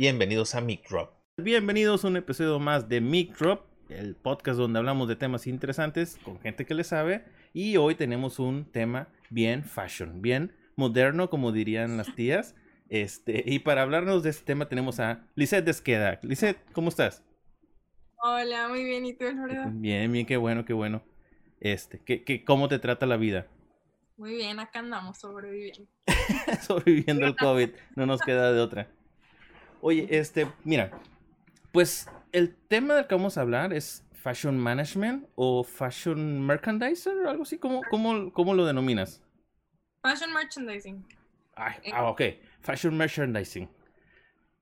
bienvenidos a Mic Drop. Bienvenidos a un episodio más de Mic Drop, el podcast donde hablamos de temas interesantes con gente que le sabe. Y hoy tenemos un tema bien fashion, bien moderno, como dirían las tías. Este, y para hablarnos de este tema tenemos a Lisette Desqueda. Lisette, ¿cómo estás? Hola, muy bien. ¿Y tú, Alfredo? Bien, bien, qué bueno, qué bueno. Este, ¿qué, qué, ¿cómo te trata la vida? Muy bien, acá andamos sobreviviendo. sobreviviendo el COVID, no nos queda de otra. Oye, este, mira, pues el tema del que vamos a hablar es Fashion Management o Fashion Merchandiser o algo así. ¿Cómo, cómo, cómo lo denominas? Fashion Merchandising. Ay, ah, ok. Fashion Merchandising.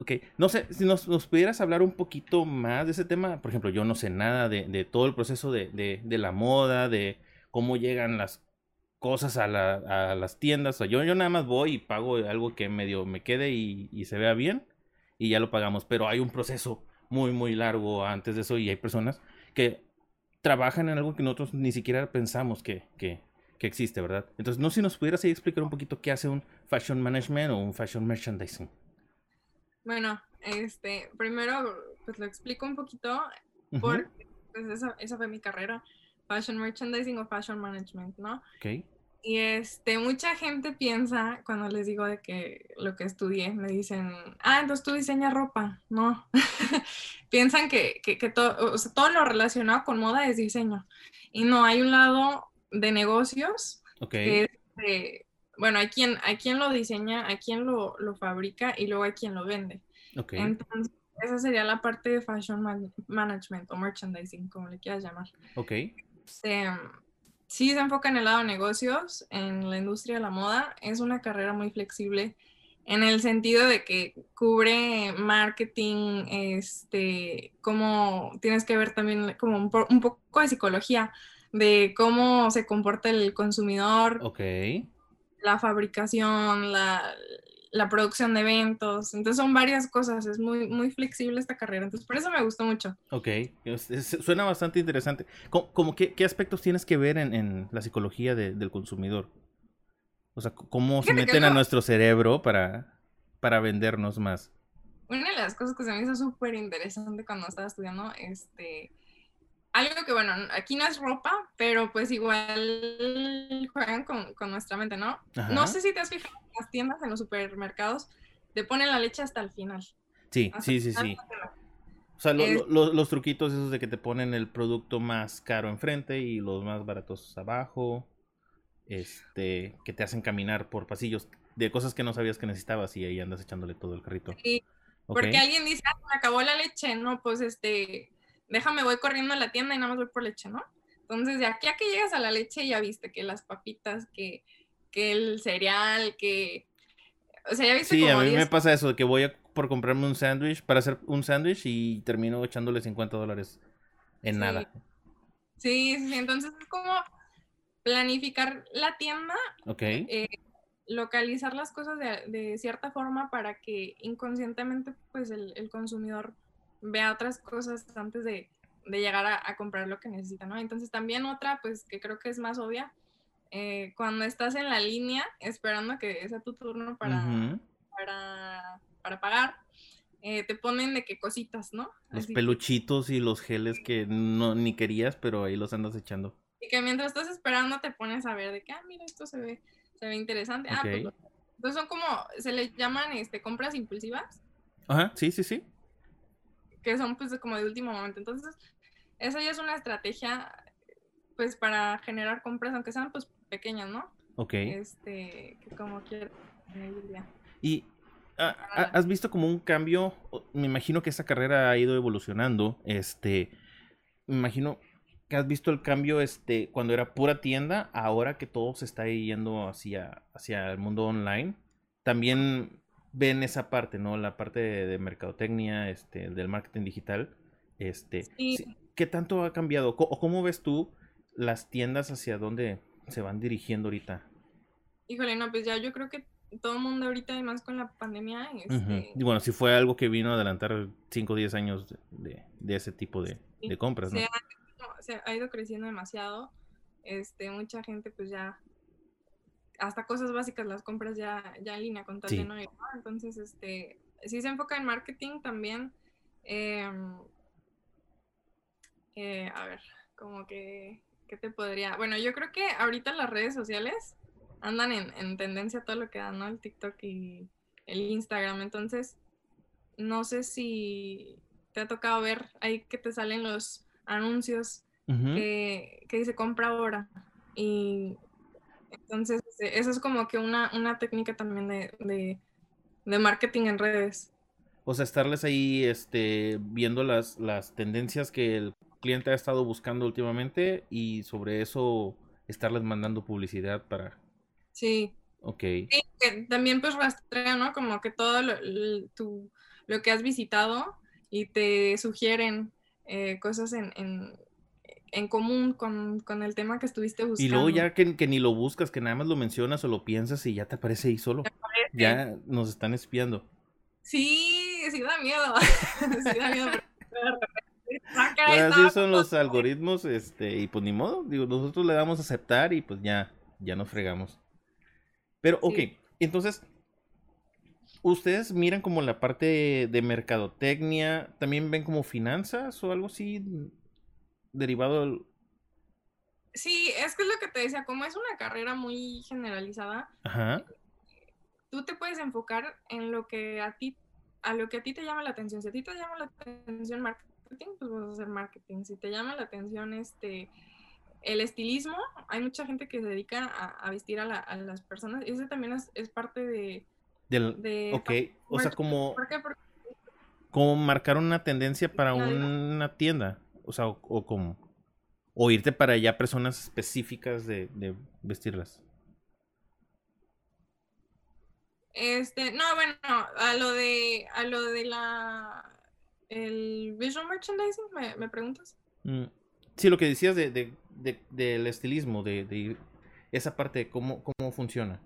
Ok, no sé, si nos, nos, pudieras hablar un poquito más de ese tema. Por ejemplo, yo no sé nada de, de todo el proceso de, de, de, la moda, de cómo llegan las cosas a, la, a las tiendas. O sea, yo, yo nada más voy y pago algo que medio me quede y, y se vea bien y ya lo pagamos. Pero hay un proceso muy, muy largo antes de eso y hay personas que trabajan en algo que nosotros ni siquiera pensamos que, que, que existe, ¿verdad? Entonces, no sé si nos pudieras ahí explicar un poquito qué hace un fashion management o un fashion merchandising. Bueno, este, primero, pues lo explico un poquito, porque pues esa, esa, fue mi carrera, fashion merchandising o fashion management, ¿no? Ok. Y este, mucha gente piensa, cuando les digo de que lo que estudié, me dicen, ah, entonces tú diseñas ropa. No, piensan que, que, que todo, o sea, todo lo relacionado con moda es diseño. Y no, hay un lado de negocios okay. que es de, bueno, hay quien, hay quien lo diseña, hay quien lo, lo fabrica y luego hay quien lo vende. Okay. Entonces, esa sería la parte de fashion man management o merchandising, como le quieras llamar. Ok. Se, sí se enfoca en el lado de negocios, en la industria de la moda. Es una carrera muy flexible en el sentido de que cubre marketing, este, como tienes que ver también como un, po un poco de psicología de cómo se comporta el consumidor. Ok la fabricación, la, la, producción de eventos. Entonces son varias cosas, es muy, muy flexible esta carrera. Entonces por eso me gustó mucho. Ok, es, es, suena bastante interesante. ¿Cómo, cómo qué, qué, aspectos tienes que ver en, en la psicología de, del consumidor? O sea, ¿cómo se meten a nuestro cerebro para, para vendernos más? Una de las cosas que se me hizo súper interesante cuando estaba estudiando, este, algo que, bueno, aquí no es ropa, pero pues igual juegan con, con nuestra mente, ¿no? Ajá. No sé si te has fijado en las tiendas, en los supermercados, te ponen la leche hasta el final. Sí, hasta sí, sí, sí. O sea, lo, es... lo, los truquitos esos de que te ponen el producto más caro enfrente y los más baratos abajo, este, que te hacen caminar por pasillos de cosas que no sabías que necesitabas y ahí andas echándole todo el carrito. Sí, okay. porque alguien dice, ah, me acabó la leche, no, pues este déjame, voy corriendo a la tienda y nada más voy por leche, ¿no? Entonces, de aquí a que llegas a la leche, ya viste que las papitas, que, que el cereal, que... O sea, ya viste Sí, como a mí 10... me pasa eso, que voy a por comprarme un sándwich, para hacer un sándwich y termino echándole 50 dólares en sí. nada. Sí, sí, entonces es como planificar la tienda, okay. eh, localizar las cosas de, de, cierta forma para que inconscientemente pues el, el consumidor vea otras cosas antes de, de llegar a, a, comprar lo que necesita, ¿no? Entonces también otra, pues que creo que es más obvia, eh, cuando estás en la línea esperando que sea tu turno para, uh -huh. para, para, pagar, eh, te ponen de qué cositas, ¿no? Los Así peluchitos y los geles que no ni querías, pero ahí los andas echando. Y que mientras estás esperando te pones a ver de que, ah, mira, esto se ve, se ve interesante. Okay. Ah, pues, entonces son como, se les llaman este, compras impulsivas. Ajá, sí, sí, sí que son pues como de último momento. Entonces, esa ya es una estrategia pues para generar compras, aunque sean pues pequeñas, ¿no? Ok. Este, que como quiero. Y ah, has visto como un cambio, me imagino que esta carrera ha ido evolucionando, este, me imagino que has visto el cambio este cuando era pura tienda, ahora que todo se está yendo hacia, hacia el mundo online. También ven esa parte, ¿no? La parte de, de mercadotecnia, este, del marketing digital. Este, sí. ¿Qué tanto ha cambiado? ¿O cómo ves tú las tiendas hacia dónde se van dirigiendo ahorita? Híjole, no, pues ya yo creo que todo el mundo ahorita, además con la pandemia. Este... Uh -huh. Y bueno, si fue algo que vino a adelantar 5 o 10 años de, de, ese tipo de, sí. de compras, ¿no? Se ha, se ha ido creciendo demasiado. Este, mucha gente, pues ya hasta cosas básicas las compras ya, ya en línea con tal sí. de no ir, ¿no? Entonces, este, sí se enfoca en marketing también. Em, eh, a ver, como que, ¿qué te podría? Bueno, yo creo que ahorita las redes sociales andan en, en tendencia todo lo que dan, ¿no? El TikTok y el Instagram. Entonces, no sé si te ha tocado ver ahí que te salen los anuncios que, que, dice compra ahora. Y entonces, eso es como que una, una técnica también de, de, marketing en redes. O sea, estarles ahí este, viendo las, las tendencias que el cliente ha estado buscando últimamente y sobre eso estarles mandando publicidad para... Sí. Ok. también pues rastrea, ¿no? Como que todo lo, lo que has visitado y te sugieren eh, cosas en, en, común con, con, el tema que estuviste buscando. Y luego ya que, que, ni lo buscas, que nada más lo mencionas o lo piensas y ya te aparece ahí solo. Ya nos están espiando. Sí, sí da miedo. sí da miedo. así son los algoritmos, este, y pues ni modo, digo, nosotros le damos a aceptar y pues ya, ya nos fregamos. Pero, ok, entonces, ¿ustedes miran como la parte de mercadotecnia? ¿También ven como finanzas o algo así derivado del... Sí, es que es lo que te decía, como es una carrera muy generalizada, Ajá. tú te puedes enfocar en lo que a ti, a lo que a ti te llama la atención. Si a ti te llama la atención marketing, pues vas a hacer marketing. Si te llama la atención este el estilismo, hay mucha gente que se dedica a, vestir a, las personas. Y ese también es, parte de... Del, de ok, o sea, como... ¿Por qué? Como marcar una tendencia para una tienda. O sea, o, como... O irte para allá personas específicas de, de vestirlas. Este, no, bueno, a lo de, a lo de la, el visual merchandising, ¿me, preguntas? Mm, sí, lo que decías de, de, del estilismo, de, esa parte, de cómo, cómo funciona.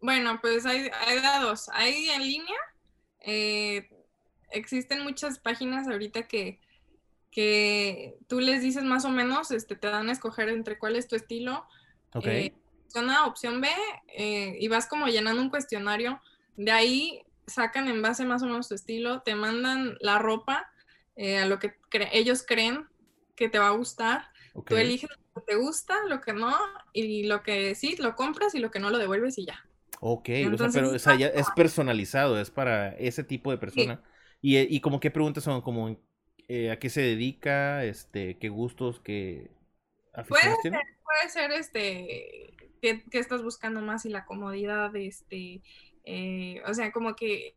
Bueno, pues hay, hay dos. Hay en línea, eh, existen muchas páginas ahorita que, que tú les dices más o menos, este, te dan a escoger entre cuál es tu estilo. Ok. Eh, opción A, opción B, eh, y vas como llenando un cuestionario. De ahí sacan en base más o menos tu estilo, te mandan la ropa eh, a lo que ellos creen que te va a gustar. Tú eliges lo que te gusta, lo que no, y lo que sí, lo compras y lo que no lo devuelves y ya. Ok, o sea, pero es personalizado, es para ese tipo de persona. Y, y como qué preguntas son, como eh, a qué se dedica, este, qué gustos, qué aficiones puede tiene. Ser, puede ser, este, qué, estás buscando más y la comodidad, este, eh, o sea, como que,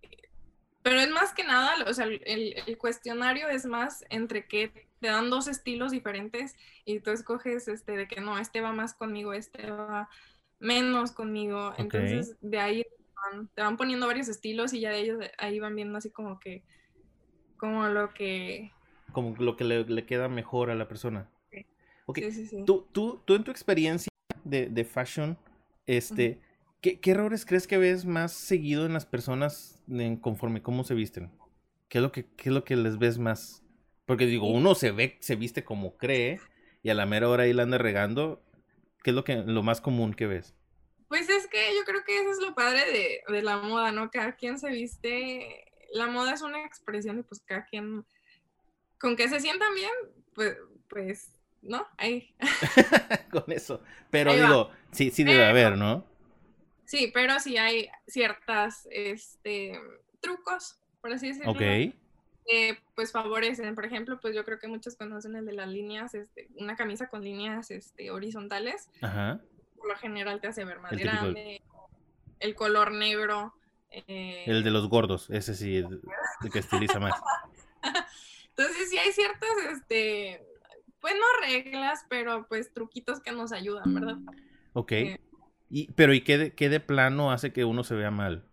pero es más que nada, o sea, el, cuestionario es más entre que te dan dos estilos diferentes y tú escoges, este, de que no, este va más conmigo, este va menos conmigo, entonces de ahí te van poniendo varios estilos y ya de ellos ahí van viendo así como que, como lo que como lo que le, queda mejor a la persona. Sí. Sí, sí, ¿Tú, tú, tú en tu experiencia de, de fashion, este, ¿qué, ¿qué, errores crees que ves más seguido en las personas en, conforme cómo se visten? ¿Qué es, lo que, ¿Qué es lo que les ves más? Porque digo, uno se ve, se viste como cree y a la mera hora ahí la anda regando. ¿Qué es lo, que, lo más común que ves? Pues es que yo creo que eso es lo padre de, de la moda, ¿no? Cada quien se viste, la moda es una expresión y pues cada quien con que se sientan bien, pues, pues ¿no? Ahí. con eso. Pero digo, sí, sí debe haber, ¿no? Sí, pero sí hay ciertas este, trucos, por así decirlo. Ok. pues favorecen, por ejemplo, pues yo creo que muchos conocen el de las líneas, este, una camisa con líneas este, horizontales. Ajá. Por lo general te hace ver más grande. El color negro. Eh, el de los gordos, ese sí, el que estiliza más. Entonces sí hay ciertas, este, pues no reglas, pero pues truquitos que nos ayudan, ¿verdad? Ok. Eh, y, pero ¿y qué de, qué de plano hace que uno se vea mal?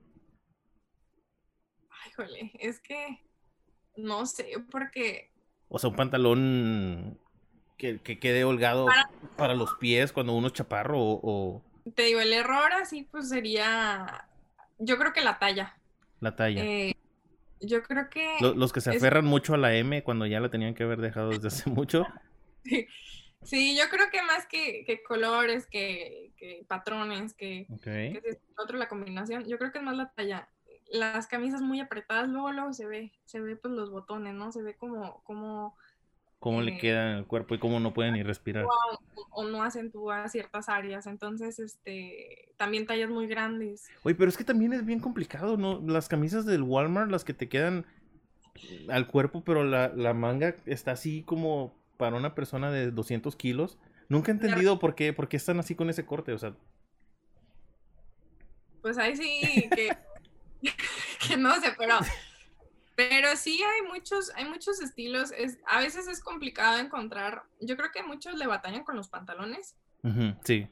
Ay, jole, es que no sé, porque... O sea, un pantalón que, que quede holgado para... los pies cuando uno es chaparro o, Te digo, el error así pues sería, yo creo que la talla. La talla. Eh, yo creo que... Los, que se aferran mucho a la M cuando ya la tenían que haber dejado desde hace mucho. Sí, yo creo que más que, colores, que, patrones, que, otro la combinación, yo creo que es más la talla. las camisas muy apretadas, luego luego se ve, se ve pues los botones, ¿no? Se ve como, como cómo le eh, queda en el cuerpo y cómo no puede ni respirar. o, o no acentúa ciertas áreas. Entonces, este, también tallas muy grandes. Oye, pero es que también es bien complicado, ¿no? Las camisas del Walmart, las que te quedan al cuerpo, pero la, la manga está así como para una persona de 200 kilos. Nunca he entendido por qué, por qué están así con ese corte, o sea, Pues ahí sí que, que no sé, pero, pero sí hay muchos, hay muchos estilos. Es, a veces es complicado encontrar. Yo creo que muchos le batallan con los pantalones. sí.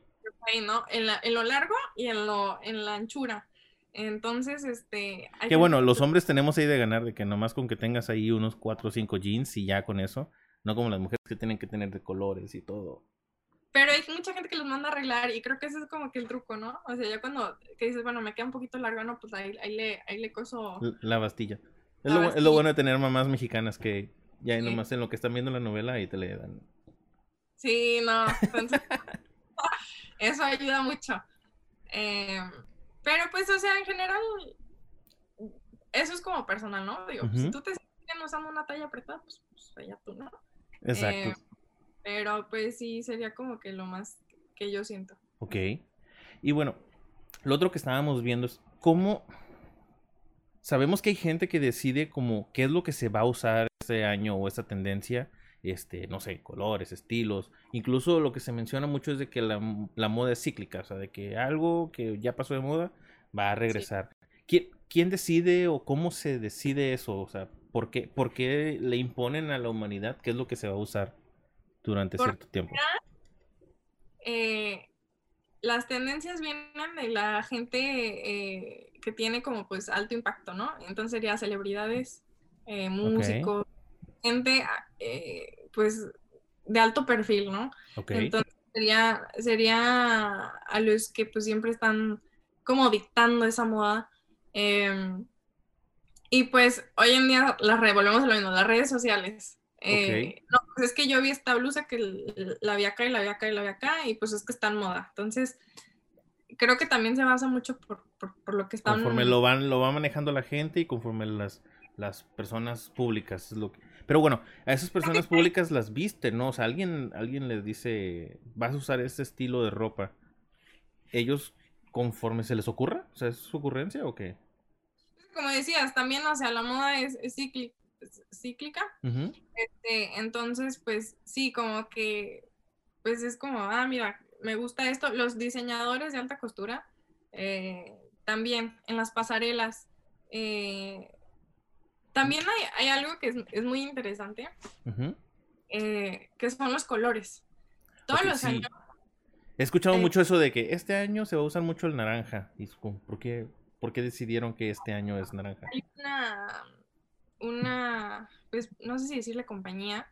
Ahí, ¿no? En, la- en lo largo y en lo, en la anchura. Entonces, este. hay Que bueno, los hombres tenemos ahí de ganar, de que nomás con que tengas ahí unos 4 o 5 jeans y ya con eso, no como las mujeres que tienen que tener de colores y todo. Pero hay mucha gente que los manda a arreglar y creo que ese es como que el truco, ¿no? O sea, ya cuando que dices, bueno, me queda un poquito largo, no, pues ahí, ahí, le, ahí le coso. La bastilla. Es, lo, es lo bueno de tener mamás mexicanas que ya Sí. nomás en lo que están viendo la novela ahí te le dan. Sí, no. Entonces, eso ayuda mucho. Eh, pero pues, o sea, en general, eso es como personal, ¿no? Digo, pues, si tú te siguen usando una talla apretada, pues, pues allá tú, ¿no? Exacto. Eh, pero pues sí, sería como que lo más que yo siento. Ok. Y bueno, lo otro que estábamos viendo es cómo sabemos que hay gente que decide como qué es lo que se va a usar este año o esta tendencia, este, no sé, colores, estilos. Incluso lo que se menciona mucho es de que la, la moda es cíclica, o sea, de que algo que ya pasó de moda va a regresar. ¿Quién, quién decide o cómo se decide eso? O sea, ¿por qué, por qué le imponen a la humanidad qué es lo que se va a usar durante Por- cierto tiempo? eh, las tendencias vienen de la gente eh, que tiene como pues alto impacto, ¿no? Entonces sería celebridades, eh, músicos, gente eh, pues de alto perfil, ¿no? Ok. Entonces sería, sería a los que pues siempre están como dictando esa moda. eh, y pues hoy en día las re- volvemos a lo mismo, las redes sociales. Eh, No, pues es que yo vi esta blusa que la vi acá y la vi acá y la vi acá y pues es que está en moda. Entonces, creo que también se basa mucho por, por, por lo que están... Conforme lo van, lo va manejando la gente y conforme las, las personas públicas. es lo que- Pero bueno, a esas personas públicas las viste, ¿no? O sea, alguien, alguien les dice, vas a usar este estilo de ropa. Ellos, conforme se les ocurra, o sea, ¿es su ocurrencia o qué? Como decías, también, o sea, la moda es, es cícli- cíclica. Este, entonces, pues sí, como que, pues es como, ah, mira, me gusta esto. Los diseñadores de alta costura, eh, también en las pasarelas, eh, también hay, hay algo que es, es muy interesante, eh, que son los colores. Todos los sí. años, He escuchado Eh, mucho eso de que este año se va a usar mucho el naranja. Y ¿por qué, por qué decidieron que este año es naranja? hay una, una, pues no sé si decirle compañía,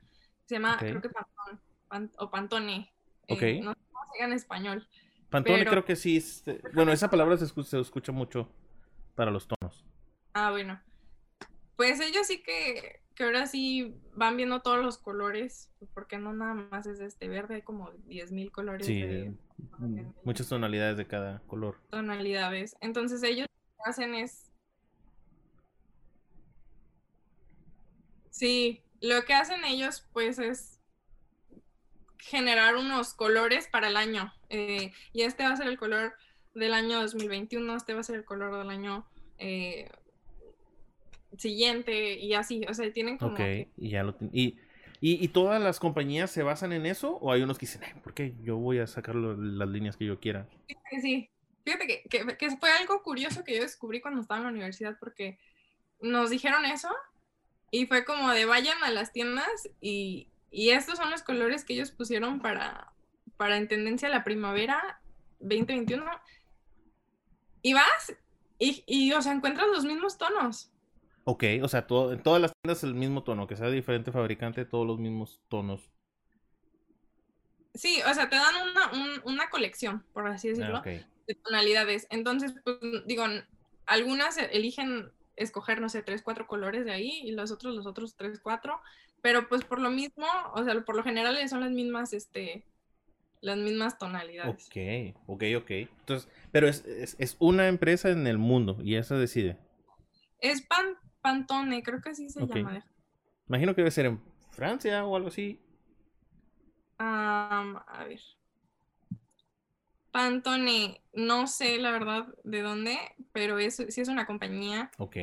se llama, creo que Pantone, Pan- o Pantone. Ok. eh, no sé cómo se en español. Pantone Pero- creo que sí. es- bueno, esa palabra se escu- se escucha mucho para los tonos. Ah, bueno. Pues ellos sí que, que ahora sí van viendo todos los colores, porque no nada más es este verde, hay como 10.000 colores Sí, de muchas tonalidades de cada color. tonalidades. Entonces ellos lo que hacen es... Sí, lo que hacen ellos pues es generar unos colores para el año. eh, y este va a ser el color del año 2021, este va a ser el color del año eh, siguiente y así. O sea, tienen como... Ok, que- y ya lo y, y, y todas las compañías se basan en eso? ¿O hay unos que dicen, "Ay, ¿por qué yo voy a sacar lo- las líneas que yo quiera? Sí, sí. Fíjate que, que, que fue algo curioso que yo descubrí cuando estaba en la universidad porque nos dijeron eso y fue como de vayan a las tiendas y, y estos son los colores que ellos pusieron para, para en tendencia la primavera 2021. Y vas y, y, o sea, encuentras los mismos tonos. Ok, o sea, todo, en todas las tiendas el mismo tono, que sea diferente fabricante, todos los mismos tonos. Sí, o sea, te dan una, un- una colección, por así decirlo. Ah, ok. de tonalidades. Entonces, pues, digo, algunas eligen escoger, no sé, tres, cuatro colores de ahí y los otros, los otros tres, cuatro. Pero pues por lo mismo, o sea, por lo general son las mismas, este, las mismas tonalidades. Ok, ok, ok. Entonces, pero es, es, es una empresa en el mundo y esa decide. Es pan, Pantone, creo que así se llama. Imagino que debe ser en Francia o algo así. Am, a ver. Pantone, no sé la verdad de dónde, pero es, sí es una compañía. Ok.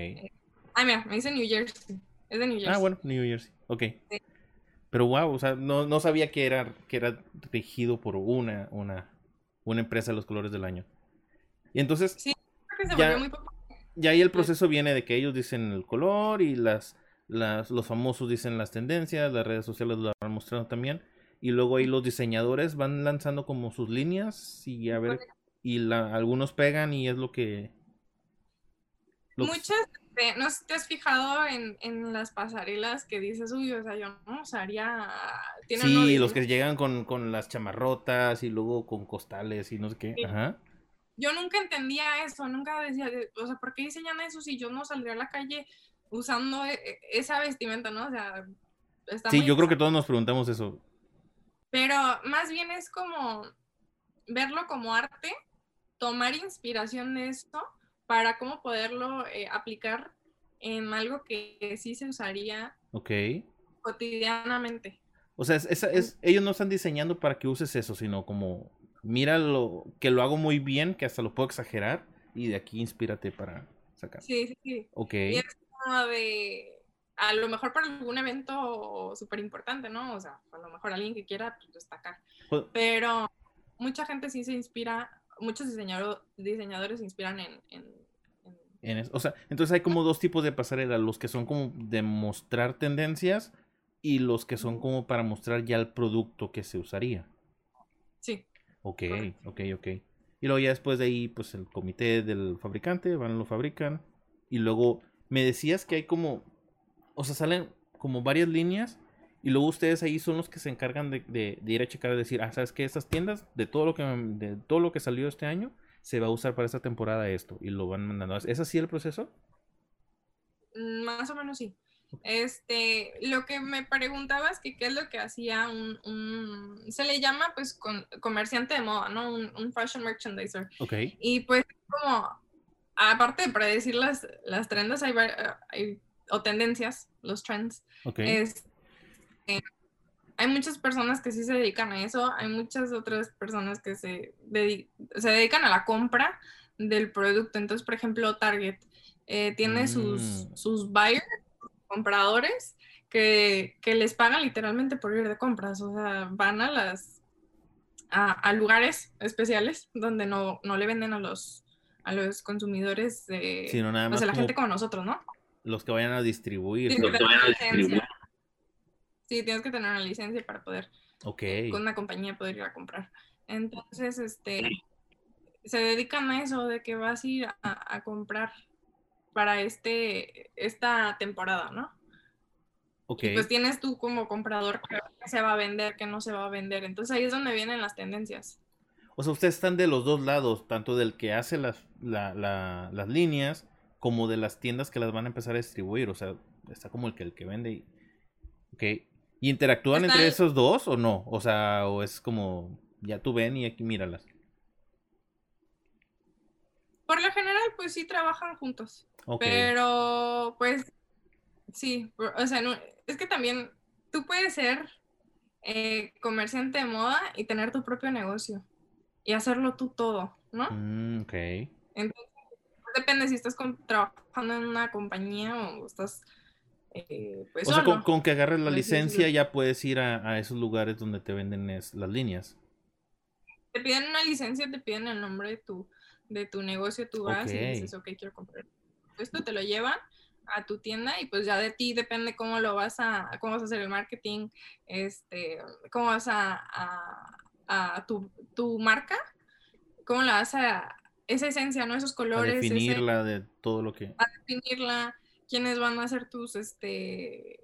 Ah, mira, me dice New Jersey. Es de New Jersey. Ah, bueno, New Jersey. Ok. Sí. Pero wow, o sea, no, no sabía que era, que era regido por una, una, una empresa de los colores del año. Y entonces, Sí. Creo que se ya- volvió muy popular. ya ahí el proceso viene de que ellos dicen el color y las, las, los famosos dicen las tendencias, las redes sociales lo van mostrando también. Y luego ahí los diseñadores van lanzando como sus líneas y a ver, y la, algunos pegan y es lo que... lo que- Muchas, este, no sé si te has fijado en, en las pasarelas que dices, uy, o sea, yo no usaría. Sí, de- los que llegan con, con las chamarrotas y luego con costales y no sé qué. Sí. Ajá. Yo nunca entendía eso, nunca decía, de- o sea, ¿por qué diseñan eso si yo no saldría a la calle usando e- e- esa vestimenta, no? O sea, está Sí, yo creo que todos nos preguntamos eso. Pero más bien es como verlo como arte, tomar inspiración de esto para cómo poderlo eh, aplicar en algo que sí se usaría Ok. cotidianamente. O sea, es, es- es- ellos no están diseñando para que uses eso, sino como, mira lo, que lo hago muy bien, que hasta lo puedo exagerar, y de aquí inspírate para sacar. Sí, sí, sí. Ok. Y es como de, a lo mejor para algún evento súper importante, ¿no? O sea, a lo mejor alguien que quiera pues, destacar. Pues- Pero mucha gente sí se inspira, muchos diseñador- diseñadores se inspiran en... en- en- En es- o sea, entonces hay como dos tipos de pasarela, los que son como de mostrar tendencias y los que son como para mostrar ya el producto que se usaría. Sí, Ok, Correcto. ok, ok. Y luego ya después de ahí, pues el comité del fabricante, van, lo fabrican. Y luego me decías que hay como, o sea, salen como varias líneas. Y luego ustedes ahí son los que se encargan de, de- de ir a checar y decir, ah, ¿sabes qué? Estas tiendas, de todo lo que de todo lo que salió este año, se va a usar para esta temporada esto. Y lo van mandando. ¿Es así el proceso? mm, más o menos sí. Este, lo que me preguntabas que qué es lo que hacía un, un- se le llama pues con- comerciante de moda, ¿no? Un, un fashion merchandiser. Ok. Y pues como, aparte de predecir las, las trendas hay, hay- o tendencias, los trends, Ok. es, eh, hay muchas personas que sí se dedican a eso, hay muchas otras personas que se, se dedican a la compra del producto. Entonces, por ejemplo, Target eh, tiene sus, Mm. sus buyers, compradores, que, que les pagan literalmente por ir de compras. O sea, van a las a, a lugares especiales donde no, no le venden a los a los consumidores de Sí, no nada pues, la gente como nosotros, ¿no? Los que vayan a distribuir. Tienes ¿no? que tener una licencia. Sí, tienes que tener una licencia para poder Ok. con una compañía poder ir a comprar. Entonces, este, se dedican a eso, de que vas a ir a, a comprar para este, esta temporada, ¿no? Ok. Y pues tienes tú como comprador qué se va a vender, qué no se va a vender. Entonces ahí es donde vienen las tendencias. O sea, ustedes están de los dos lados, tanto del que hace las, la- la- las líneas como de las tiendas que las van a empezar a distribuir. O sea, está como el que el que vende. Y... Ok. ¿Y interactúan entre esos dos o no? O sea, o es como, ya tú ven y aquí míralas. Por lo general, pues sí trabajan juntos. Ok. Pero, pues, sí, o sea, no- es que también tú puedes ser eh, comerciante de moda y tener tu propio negocio y hacerlo tú todo, ¿no? Mm, ok. Entonces, depende si estás con- trabajando en una compañía o estás, eh, pues, O sea, con, con que agarres la licencia ya puedes ir a, a esos lugares donde te venden es- las líneas. Te piden una licencia, te piden el nombre de tu, de tu negocio, tú vas y Ok. dices, ok, quiero comprar esto, te lo llevan a tu tienda y pues ya de ti depende cómo lo vas a, cómo vas a hacer el marketing, este, cómo vas a, a, a tu, tu marca, cómo la vas a, esa esencia, ¿no? Esos A colores, ese- definirla de todo lo que... a definirla, quiénes van a ser tus, este,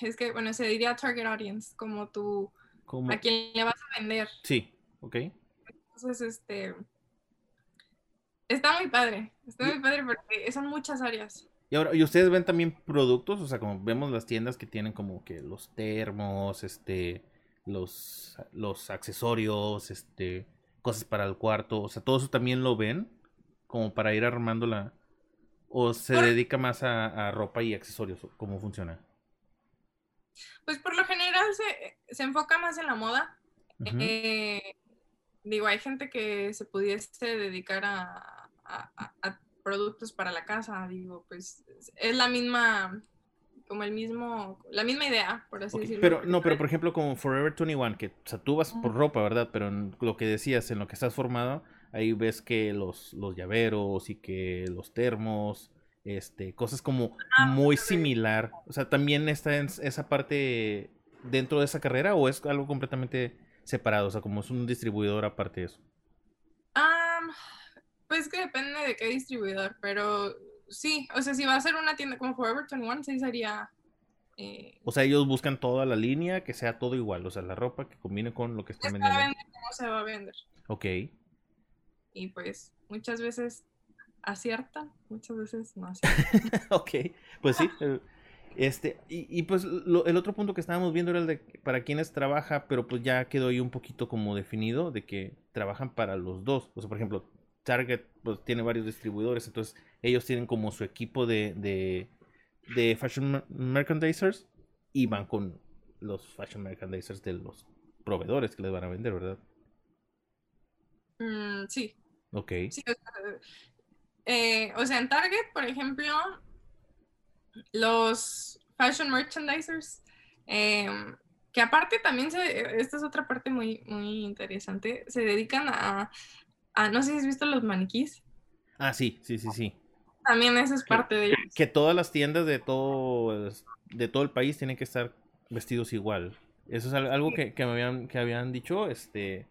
es que, bueno, se diría target audience, como tú, como- a quién le vas a vender. Sí, ok. Entonces, este, está muy padre, está muy padre porque son muchas áreas. Y ahora, ¿y ustedes ven también productos? O sea, como vemos las tiendas que tienen como que los termos, este, los, los accesorios, este, cosas para el cuarto. O sea, todo eso también lo ven como para ir armando la... ¿O se dedica más a, ropa y accesorios? ¿Cómo funciona? Pues por lo general se, enfoca más en la moda. Eh, digo, hay gente que se pudiese dedicar a, productos para la casa, digo, pues es la misma, como el mismo, la misma idea, por así decirlo. Pero, no, pero por ejemplo, como Forever 21, que, o sea, tú vas por ropa, ¿verdad? Pero en lo que decías, en lo que estás formado, ahí ves que los, los llaveros y que los termos, este, cosas como ah, muy similar. O sea, ¿también está en esa parte dentro de esa carrera o es algo completamente separado? O sea, como es un distribuidor aparte de eso. pues que depende de qué distribuidor, pero sí, o sea, si va a ser una tienda como Forever 21, sí sería... Eh, o sea, ellos buscan toda la línea, que sea todo igual, o sea, la ropa que combine con lo que están vendiendo. cómo se va a vender. Ok y pues muchas veces acierta, muchas veces no acierta. ok, pues sí. Este, y, pues el otro punto que estábamos viendo era el de para quienes trabaja, pero pues ya quedó ahí un poquito como definido de que trabajan para los dos. O sea, por ejemplo, Target pues tiene varios distribuidores, entonces ellos tienen como su equipo de, de, de fashion merchandisers y van con los fashion merchandisers de los proveedores que les van a vender, ¿verdad? Mm, sí, Ok. Eh, o, sea, en Target, por ejemplo, los fashion merchandisers, em, que aparte también, se, esta es otra parte muy, muy interesante, se dedican a, no sé si has visto los maniquís. Ah, sí, sí, sí, sí. También eso es parte de ellos. Que todas las tiendas de todo, de todo el país tienen que estar vestidos igual. Eso es algo que, me habían, que habían dicho, este,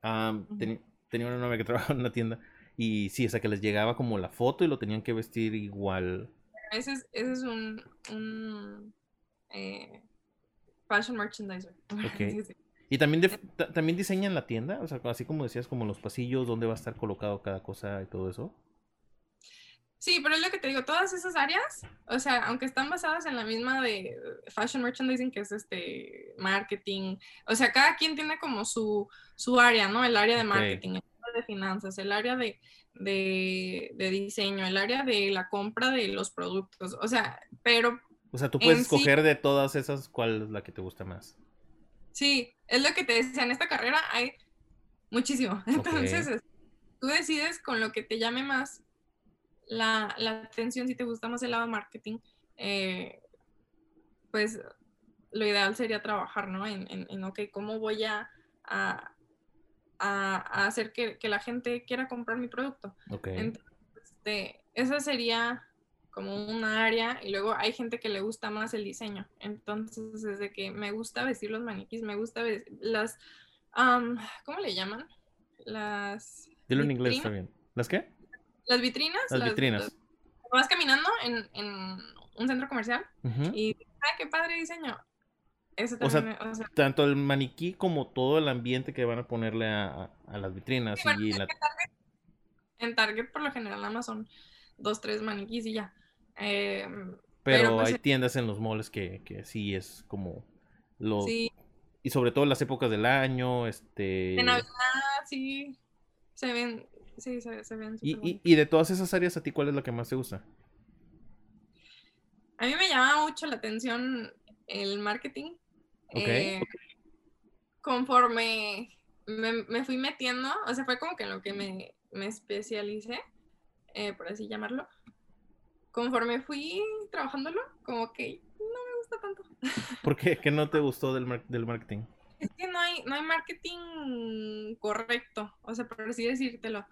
tenía una novia que trabajaba en una tienda y sí, o sea, que les llegaba como la foto y lo tenían que vestir igual. Ese es, ese es un, un eh, fashion merchandiser. ¿Y también, también diseñan la tienda? O sea, así como decías, como los pasillos, dónde va a estar colocado cada cosa y todo eso. Sí, pero es lo que te digo, todas esas áreas, o sea, aunque están basadas en la misma de fashion merchandising, que es este marketing, o sea, cada quien tiene como su, su área, ¿no? El área de marketing, el área de finanzas, el área de, de, diseño, el área de la compra de los productos, o sea, pero... O sea, tú puedes escoger de todas esas cuál es la que te gusta más. Sí, es lo que te decía, en esta carrera hay muchísimo. Entonces, tú decides con lo que te llame más la, la atención, si te gusta más el lado marketing, eh, pues lo ideal sería trabajar, ¿no? En, en, ok, ¿cómo voy a, a, a hacer que, que, la gente quiera comprar mi producto? Entonces, este, esa sería como una área y luego hay gente que le gusta más el diseño. Entonces, desde que me gusta vestir los maniquís, me gusta vestir las, ¿cómo le llaman? Las... Dilo en inglés, bien. ¿Las qué? Las vitrinas. Las, vitrinas. vas caminando en, en, un centro comercial y, ¡ay, qué padre diseño! Eso también, o, sea, tanto el maniquí como todo el ambiente que van a ponerle a, a las vitrinas. y en Target por lo general nada más son dos, tres maniquís y ya. Em, pero, pues, hay tiendas en los malls que, que sí es como lo... Sí. Y sobre todo en las épocas del año, este... De Navidad, sí. Se ven, Sí, se, ven y, y, de todas esas áreas, ¿a ti cuál es la que más te gusta? A mí me llama mucho la atención el marketing. Eh, conforme me, fui metiendo, o sea, fue como que en lo que me, me especialicé, eh, por así llamarlo. Conforme fui trabajándolo, como que no me gusta tanto. ¿Por qué? ¿Qué no te gustó del, del marketing? Es que no hay, no hay marketing correcto, o sea, por así decírtelo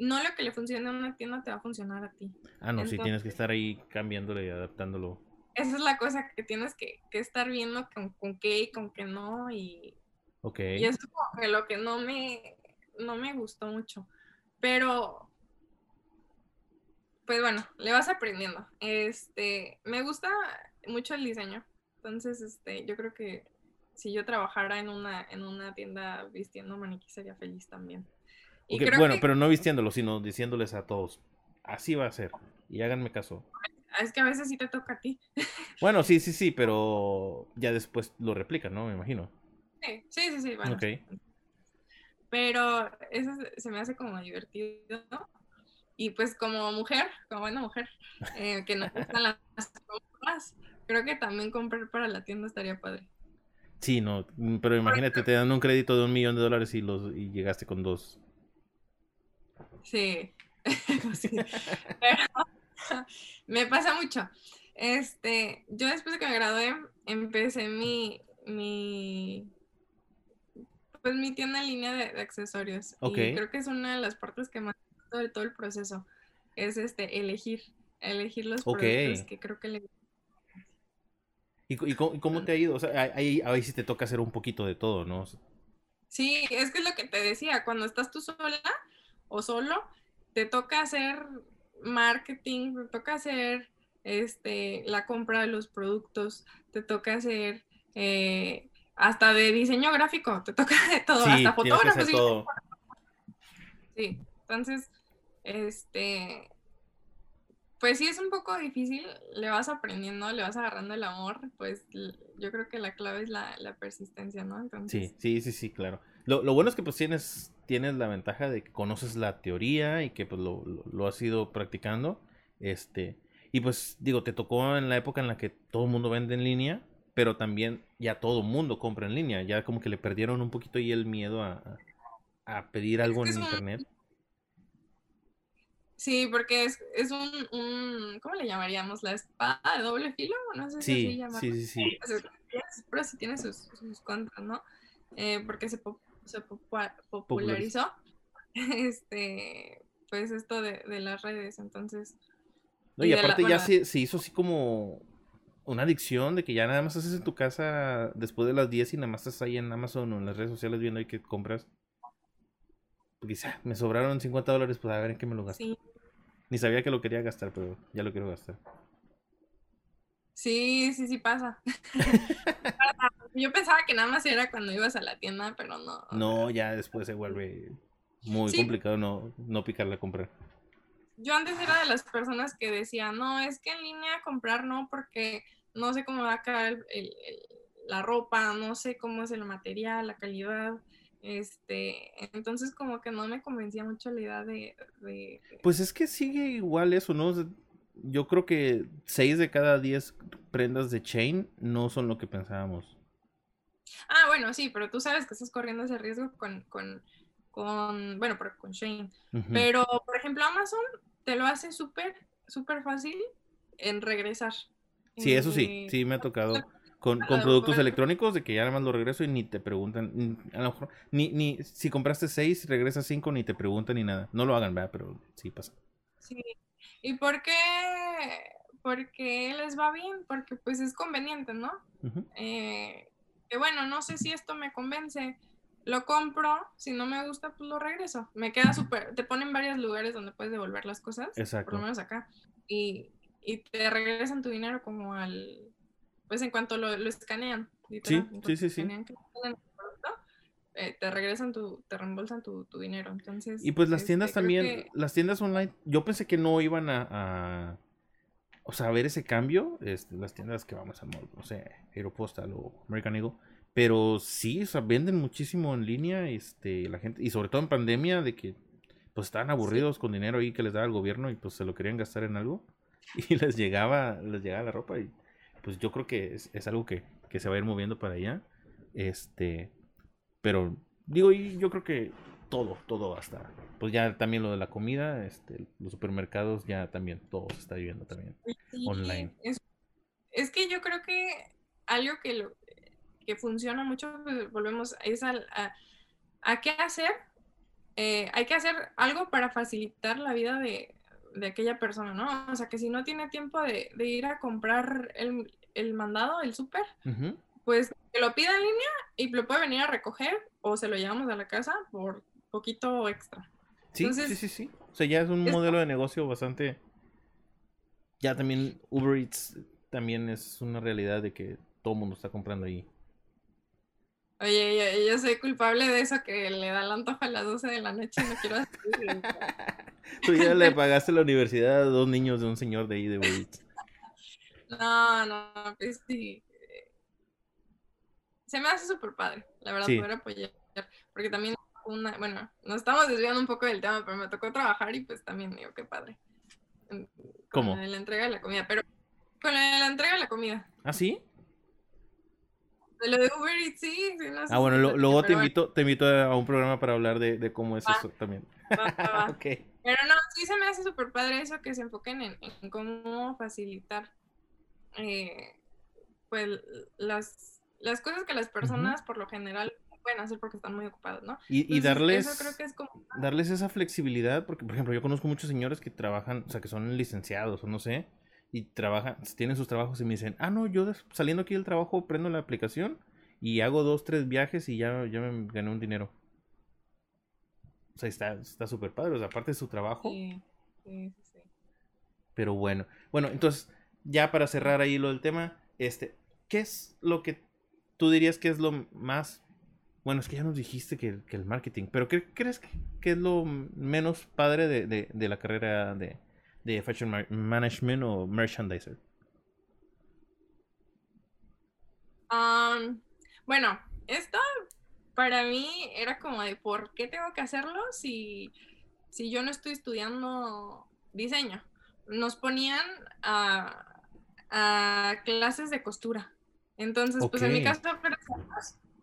no lo que le funciona a una tienda te va a funcionar a ti. Ah, no, sí, tienes que estar ahí cambiándolo y adaptándolo. Esa es la cosa que tienes que, estar viendo con, qué y con qué no. Y, y eso es como que lo que no me, no me gustó mucho. Pero, pues bueno, le vas aprendiendo. Este, me gusta mucho el diseño. Entonces, este, yo creo que si yo trabajara en una, en una tienda vistiendo maniquí sería feliz también bueno, pero no vistiéndolo, sino diciéndoles a todos, así va a ser, y háganme caso. Es que a veces sí te toca a ti. Bueno, sí, sí, sí, pero ya después lo replican, ¿no? Me imagino. Sí, sí, sí, sí Pero eso se me hace como divertido. Y pues como mujer, como buena mujer, eh, que no gustan las compras, creo que también comprar para la tienda estaría padre. Sí, no, mm, pero imagínate, te dan un crédito de un millón de dólares y, los, y llegaste con dos. Sí, pero me pasa mucho. Este, yo después de que me gradué, empecé mi, mi, pues mi tienda en línea de, accesorios. Y creo que es una de las partes que más de todo el proceso. Es este, elegir, elegir los productos que creo que le ¿Y, cómo, te ha ido? O sea, ahí, ahí sí te toca hacer un poquito de todo, ¿no? Sí, es que es lo que te decía, cuando estás tú sola o solo, te toca hacer marketing, te toca hacer este, la compra de los productos, te toca hacer eh, hasta de diseño gráfico, te toca de todo, hasta fotógrafo. Sí, entonces, este, pues sí es un poco difícil, le vas aprendiendo, le vas agarrando el amor, pues yo creo que la clave es la, persistencia, ¿no? Sí, sí, sí, sí, claro. Lo, bueno es que pues tienes, tienes la ventaja de que conoces la teoría y que pues lo, lo, has ido practicando, este, y pues digo, te tocó en la época en la que todo el mundo vende en línea, pero también ya todo el mundo compra en línea, ya como que le perdieron un poquito ahí el miedo a, a pedir algo en internet. Sí, porque es, es un, ¿cómo le llamaríamos? ¿La espada de doble filo? No sé si sí, sí, sí, sí. Pero sí tiene sus, sus contras, ¿no? Eh, porque se, se popularizó este, pues esto de, de, las redes, entonces... No, y, aparte ya se, se, hizo así como una adicción de que ya nada más haces en tu casa después de las 10 y nada más estás ahí en Amazon o en las redes sociales viendo ahí que compras. Porque ah, me sobraron 50 dólares, pues a ver en qué me lo gasto. Sí. Ni sabía que lo quería gastar, pero ya lo quiero gastar. Sí, sí, sí pasa. Yo pensaba que nada más era cuando ibas a la tienda, pero no. No, ya después se vuelve muy complicado no, no picarle a comprar. Yo antes era de las personas que decía, no, es que en línea comprar no, porque no sé cómo va a caer la ropa, no sé cómo es el material, la calidad. Este, entonces como que no me convencía mucho la idea de, Pues es que sigue igual eso, ¿no? Yo creo que 6 de cada 10 prendas de chain no son lo que pensábamos. Ah, bueno, sí, pero tú sabes que estás corriendo ese riesgo con, con, con bueno, con Shane. Pero, por ejemplo, Amazon te lo hace súper, súper fácil en regresar. Sí, eso sí, sí me ha tocado con, con productos electrónicos de que ya nada más lo regreso y ni te preguntan, a lo mejor, ni, ni si compraste seis, regresas cinco, ni te preguntan ni nada. No lo hagan, ¿verdad? Pero sí pasa. Sí. ¿Y por qué? Porque les va bien, porque pues es conveniente, ¿no? eh, que bueno, no sé si esto me convence, lo compro, si no me gusta, pues lo regreso. Me queda súper, te ponen varios lugares donde puedes devolver las cosas, Exacto. por lo menos acá, y, y te regresan tu dinero como al pues en cuanto lo, lo escanean. Sí, sí, sí, sí. Eh, te regresan tu, te reembolsan tu, dinero. Entonces. Y pues las tiendas este, también, las tiendas online, yo pensé que no iban a, o sea, a ver ese cambio, este, las tiendas que vamos a, no sé, Aeropostal o American Eagle, pero sí, o sea, venden muchísimo en línea, este, la gente, y sobre todo en pandemia, de que pues estaban aburridos con dinero ahí que les daba el gobierno y pues se lo querían gastar en algo y les llegaba, les llegaba la ropa y pues yo creo que es, algo que, se va a ir moviendo para allá. Este, pero digo, y yo creo que todo, todo hasta, pues ya también lo de la comida, este, los supermercados ya también, todo se está viviendo también online. Es, que yo creo que algo que, lo, que funciona mucho, pues, volvemos, es a, a, qué hacer. Eh, hay que hacer algo para facilitar la vida de, de aquella persona, ¿no? O sea, que si no tiene tiempo de, ir a comprar el, mandado, el súper, pues que lo pida en línea y lo puede venir a recoger o se lo llevamos a la casa por poquito extra. Sí, sí, sí, sí. O sea, ya es un modelo de negocio bastante... Ya también Uber Eats también es una realidad de que todo el mundo está comprando ahí. Oye, yo, soy culpable de eso que le da el antojo a las 12 de la noche y no quiero hacer. Tú ya le pagaste la universidad a dos niños de un señor de ahí de Wits. No, no, pues sí. Se me hace súper padre, la verdad, poder apoyar. Porque también una, bueno, nos estamos desviando un poco del tema, pero me tocó trabajar y pues también digo, qué padre. ¿Cómo? Con la entrega de la comida, pero con la, entrega de la comida. ¿Ah, sí? De lo de Uber Eats, sí. ah, bueno, luego te invito, te invito a un programa para hablar de, cómo es eso también. Pero no, sí se me hace súper padre eso que se enfoquen en, cómo facilitar eh, pues las, las cosas que las personas por lo general pueden hacer porque están muy ocupados, ¿no? Y, darles, darles esa flexibilidad, porque por ejemplo yo conozco muchos señores que trabajan, o sea, que son licenciados o no sé, y trabajan, tienen sus trabajos y me dicen, ah, no, yo saliendo aquí del trabajo prendo la aplicación y hago dos, tres viajes y ya, ya me gané un dinero. O sea, está súper padre, o sea, aparte de su trabajo. Sí, sí, sí. Pero bueno, bueno, entonces, ya para cerrar ahí lo del tema, este, ¿qué es lo que tú dirías que es lo más bueno, es que ya nos dijiste que, el marketing, pero ¿qué crees que, es lo menos padre de, la carrera de, Fashion Management o Merchandiser? bueno, esto para mí era como de por qué tengo que hacerlo si, si yo no estoy estudiando diseño. Nos ponían a, clases de costura. Entonces, pues en mi caso,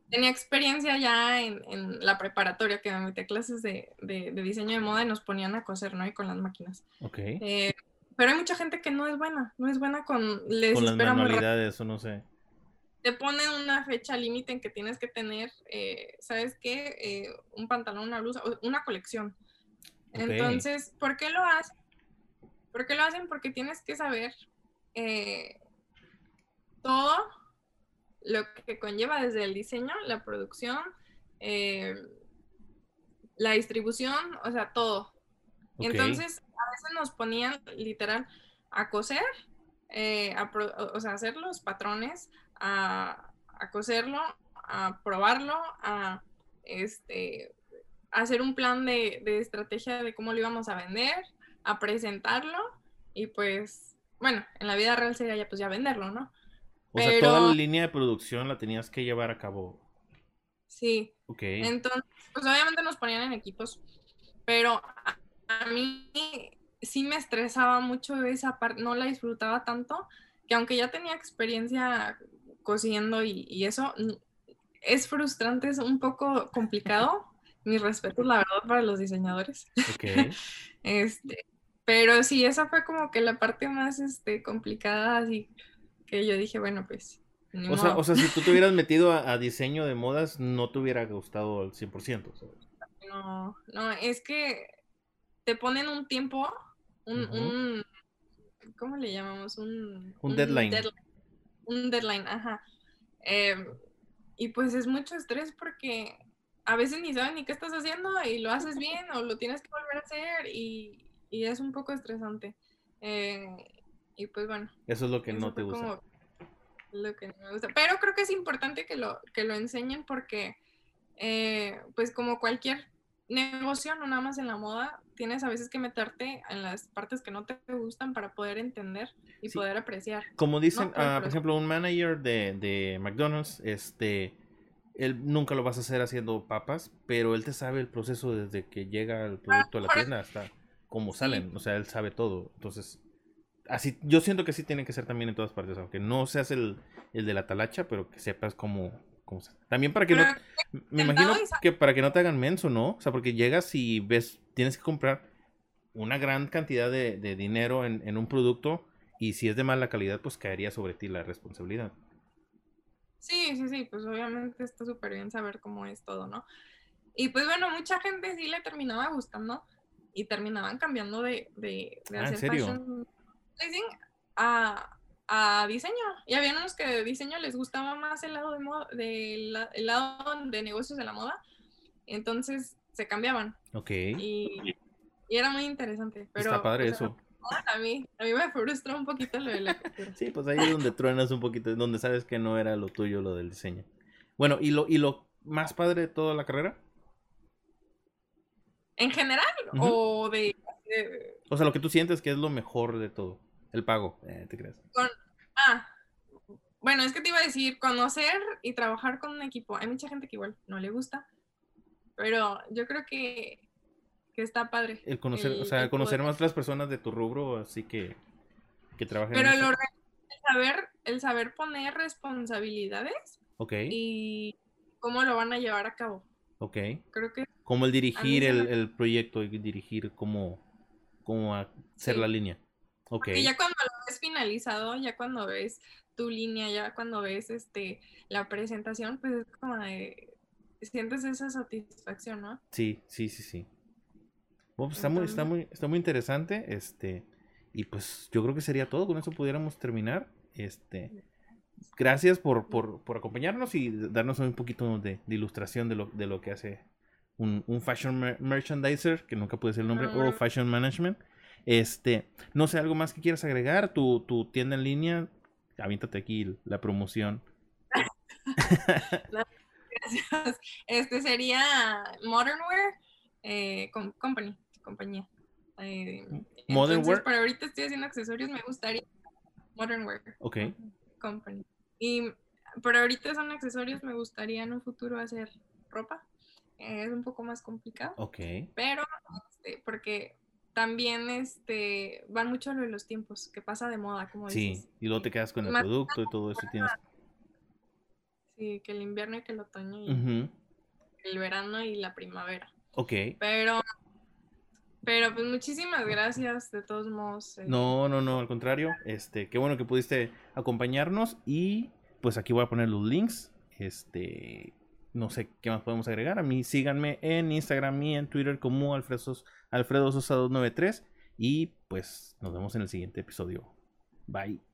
tenía experiencia ya en, la preparatoria, que me metí a clases de, diseño de moda y nos ponían a coser, ¿no? Y con las máquinas. Ok. Eh, pero hay mucha gente que no es buena, no es buena con... Les con las manualidades, o no sé. Te ponen una fecha límite en que tienes que tener, eh, ¿sabes qué? Eh, un pantalón, una blusa, una colección. Entonces, ¿por qué lo hacen? ¿Por qué lo hacen? Porque tienes que saber todo lo que conlleva desde el diseño, la producción, eh, la distribución, o sea, todo. Entonces, a veces nos ponían literal a coser, eh, o sea, hacer los patrones, a, coserlo, a probarlo, a este, hacer un plan de, de estrategia de cómo lo íbamos a vender, a presentarlo y pues, bueno, en la vida real sería ya pues ya venderlo, ¿no? O sea, toda la línea de producción la tenías que llevar a cabo. Sí. Ok. Entonces, pues obviamente nos ponían en equipos, pero a, mí sí me estresaba mucho esa parte, no la disfrutaba tanto, que aunque ya tenía experiencia cosiendo y, eso, es frustrante, es un poco complicado. Mis respetos, la verdad, para los diseñadores. Ok. este, pero sí, esa fue como que la parte más este, complicada, así que yo dije, bueno, pues... O sea, o sea, si tú te hubieras metido a, diseño de modas, no te hubiera gustado al 100%. No, no, es que te ponen un tiempo, un, ¿cómo le llamamos? Un, un, deadline. Un deadline, ajá. Em, y pues es mucho estrés porque a veces ni saben ni qué estás haciendo y lo haces bien o lo tienes que volver a hacer y, y es un poco estresante. Eh, y pues bueno. Eso es lo que no te gusta. Lo que no me gusta. Pero creo que es importante que lo, que lo enseñen porque, eh, pues como cualquier negocio, no nada más en la moda, tienes a veces que meterte en las partes que no te gustan para poder entender y poder apreciar. Como dicen, ah, por ejemplo, un manager de, de, McDonald's, este, él nunca lo vas a hacer haciendo papas, pero él te sabe el proceso desde que llega el producto a la tienda hasta cómo salen, o sea, él sabe todo. Entonces, así, yo siento que sí tiene que ser también en todas partes, aunque no seas el, el de la talacha, pero que sepas cómo, cómo También para que no, me imagino que para que no te hagan menso, ¿no? O sea, porque llegas y ves, tienes que comprar una gran cantidad de, dinero en, un producto y si es de mala calidad, pues caería sobre ti la responsabilidad. Sí, sí, sí, pues obviamente está súper bien saber cómo es todo, ¿no? Y pues bueno, mucha gente sí le terminaba gustando y terminaban cambiando de, de, ah, hacer ¿en serio? A, a diseño. Y había unos que de diseño les gustaba más el lado de moda, el lado de negocios de la moda. Entonces se cambiaban. Ok. Y, era muy interesante. Pero, Está padre eso. A mí, a mí me frustra un poquito lo de la cultura. sí, pues ahí es donde truenas un poquito, donde sabes que no era lo tuyo lo del diseño. Bueno, ¿y lo, y lo más padre de toda la carrera? ¿En general? ¿O de, O sea, lo que tú sientes que es lo mejor de todo. El pago, eh, ¿te crees? ah, bueno, es que te iba a decir, conocer y trabajar con un equipo. Hay mucha gente que igual no le gusta, pero yo creo que, que está padre. El conocer, o sea, conocer más las personas de tu rubro, así que, que trabajen Pero el, saber, el saber poner responsabilidades Ok. y cómo lo van a llevar a cabo. Ok. Creo que... Como el dirigir el, el, proyecto y dirigir cómo, cómo hacer la línea. Ok. Y ya cuando lo ves finalizado, ya cuando ves tu línea, ya cuando ves este la presentación, pues es como de sientes esa satisfacción, ¿no? Sí, sí, sí, sí. Bueno, pues está muy, está muy, está muy interesante. Este, y pues yo creo que sería todo. Con eso pudiéramos terminar. Este. Gracias por, por, por acompañarnos y darnos un poquito de, ilustración de lo, de lo que hace un, un fashion merchandiser, que nunca puede ser el nombre, o fashion management. Este, no sé, algo más que quieras agregar, tu, tu tienda en línea, aviéntate aquí la promoción. Gracias. Este sería Modern Wear eh, Company, compañía. Eh, Modern Wear. Pero ahorita estoy haciendo accesorios, me gustaría Modern Wear. Ok. Company. Y pero ahorita son accesorios, me gustaría en un futuro hacer ropa. es un poco más complicado. Ok. Pero, este, porque también este, van mucho lo de los tiempos, que pasa de moda, como dices. Sí, y luego te quedas con el producto y todo eso. Tienes... Sí, que el invierno y que el otoño y el verano y la primavera. Ok. Pero, pero pues muchísimas gracias de todos modos. Eh. No, no, no, al contrario. Este, qué bueno que pudiste acompañarnos y pues aquí voy a poner los links. Este, no sé qué más podemos agregar. A mí síganme en Instagram y en Twitter como Alfredo, Alfredo Sosa 293 y pues nos vemos en el siguiente episodio. Bye.